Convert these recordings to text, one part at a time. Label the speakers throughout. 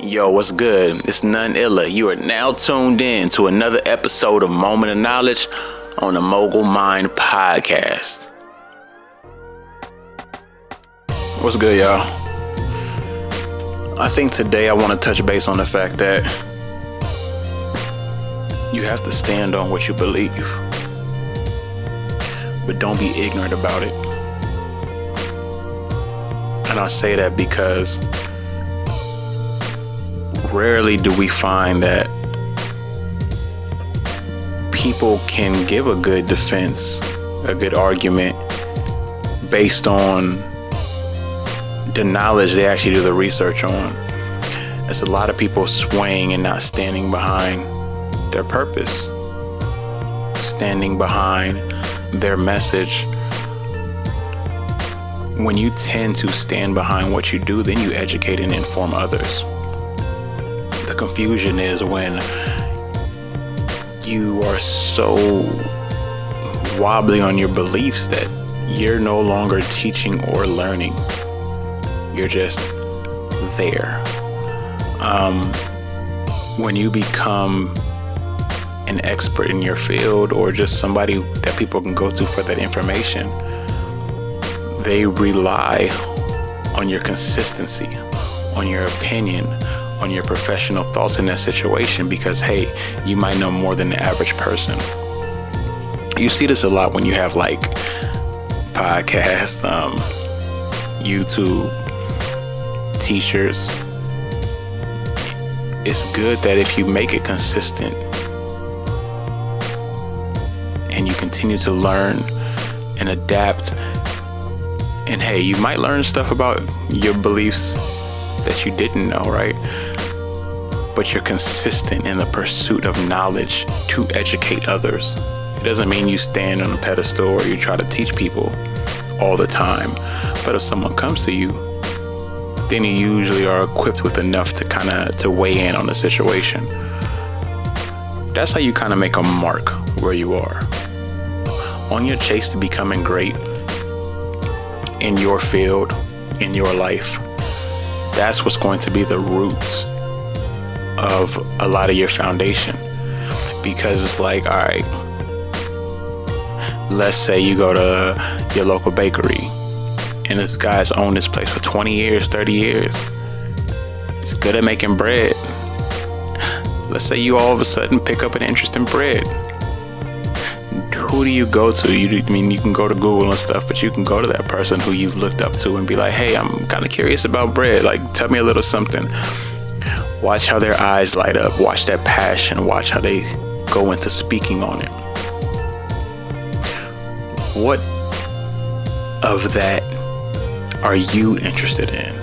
Speaker 1: Yo, what's good? It's None illa. You are now tuned in to another episode of Moment of Knowledge on the Mogul Mined Podcast. What's good, y'all? I think today I want to touch base on the fact that you have to stand on what you believe, but don't be ignorant about it. And I say that because rarely do we find that people can give a good defense, a good argument based on the knowledge they actually do the research on. It's a lot of people swaying and not standing behind their purpose, standing behind their message. When you tend to stand behind what you do, then you educate and inform others the confusion is when you are so wobbly on your beliefs that you're no longer teaching or learning. You're just there. Um, when you become an expert in your field or just somebody that people can go to for that information, they rely on your consistency, on your opinion, on your professional thoughts in that situation because, hey, you might know more than the average person. You see this a lot when you have like podcasts, um, YouTube, t shirts. It's good that if you make it consistent and you continue to learn and adapt, and hey, you might learn stuff about your beliefs that you didn't know, right? But you're consistent in the pursuit of knowledge to educate others. It doesn't mean you stand on a pedestal or you try to teach people all the time. But if someone comes to you, then you usually are equipped with enough to kind of to weigh in on the situation. That's how you kind of make a mark where you are. On your chase to becoming great in your field, in your life, that's what's going to be the roots of a lot of your foundation because it's like, all right, let's say you go to your local bakery and this guy's owned this place for 20 years, 30 years. He's good at making bread. Let's say you all of a sudden pick up an interest in bread. Who do you go to? You I mean you can go to Google and stuff, but you can go to that person who you've looked up to and be like, "Hey, I'm kind of curious about bread. Like, tell me a little something." Watch how their eyes light up. Watch that passion. Watch how they go into speaking on it. What of that are you interested in?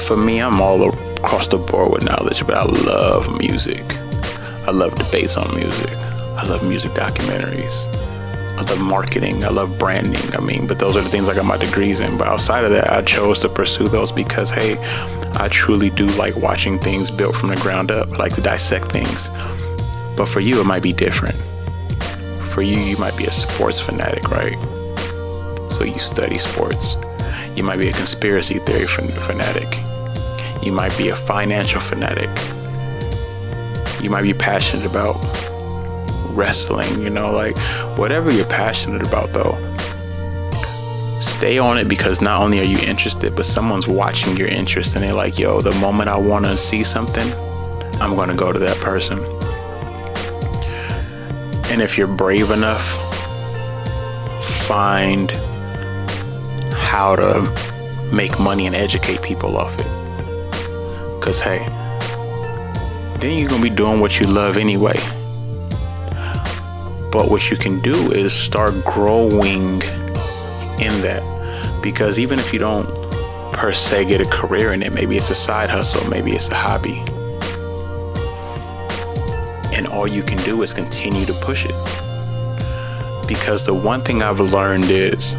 Speaker 1: For me, I'm all across the board with knowledge, but I love music. I love debates on music. I love music documentaries. Love marketing. I love branding. I mean, but those are the things I got my degrees in. But outside of that, I chose to pursue those because, hey, I truly do like watching things built from the ground up. I like to dissect things. But for you, it might be different. For you, you might be a sports fanatic, right? So you study sports. You might be a conspiracy theory fanatic. You might be a financial fanatic. You might be passionate about wrestling, you know, like whatever you're passionate about, though stay on it because not only are you interested, but someone's watching your interest and they're like, yo, the moment I want to see something, I'm going to go to that person. And if you're brave enough, find how to make money and educate people off it. Because, hey, then you're going to be doing what you love anyway. But what you can do is start growing in that because even if you don't per se get a career in it, maybe it's a side hustle, maybe it's a hobby. And all you can do is continue to push it. Because the one thing I've learned is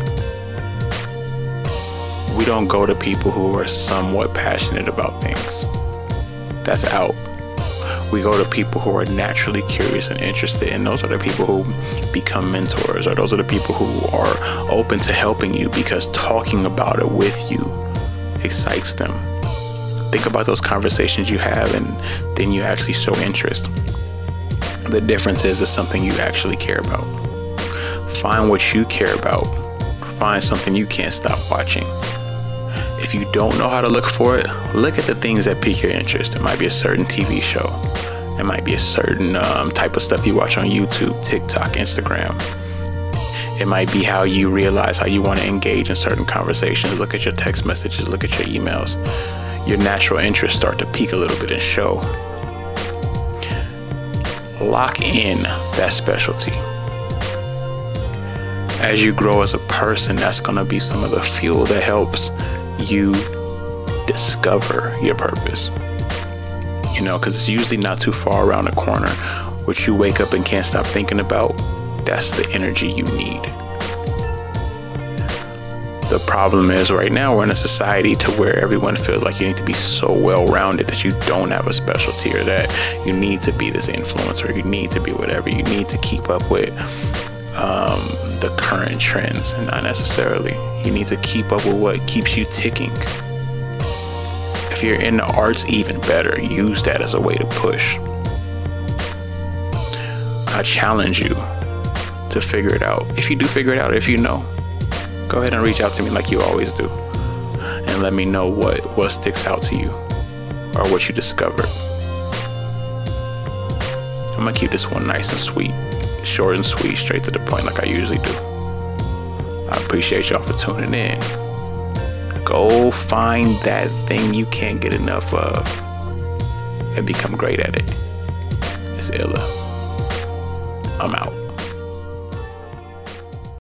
Speaker 1: we don't go to people who are somewhat passionate about things. That's out we go to people who are naturally curious and interested, and those are the people who become mentors, or those are the people who are open to helping you because talking about it with you excites them. think about those conversations you have and then you actually show interest. The difference is it's something you actually care about. Find what you care about. Find something you can't stop watching. If you don't know how to look for it, look at the things that pique your interest. It might be a certain TV show. It might be a certain um, type of stuff you watch on YouTube, TikTok, Instagram. It might be how you realize how you want to engage in certain conversations. Look at your text messages, look at your emails. Your natural interests start to peak a little bit and show. Lock in that specialty. As you grow as a person, that's going to be some of the fuel that helps you discover your purpose. You know, because it's usually not too far around the corner, which you wake up and can't stop thinking about that's the energy you need. The problem is right now we're in a society to where everyone feels like you need to be so well rounded that you don't have a specialty or that you need to be this influencer, you need to be whatever, you need to keep up with um, the current trends and not necessarily. You need to keep up with what keeps you ticking. If you're in the arts, even better, use that as a way to push. I challenge you to figure it out. If you do figure it out, if you know, go ahead and reach out to me like you always do. And let me know what, what sticks out to you or what you discovered. I'm gonna keep this one nice and sweet, short and sweet, straight to the point like I usually do. I appreciate y'all for tuning in. Go find that thing you can't get enough of and become great at it. It's Illa. I'm out.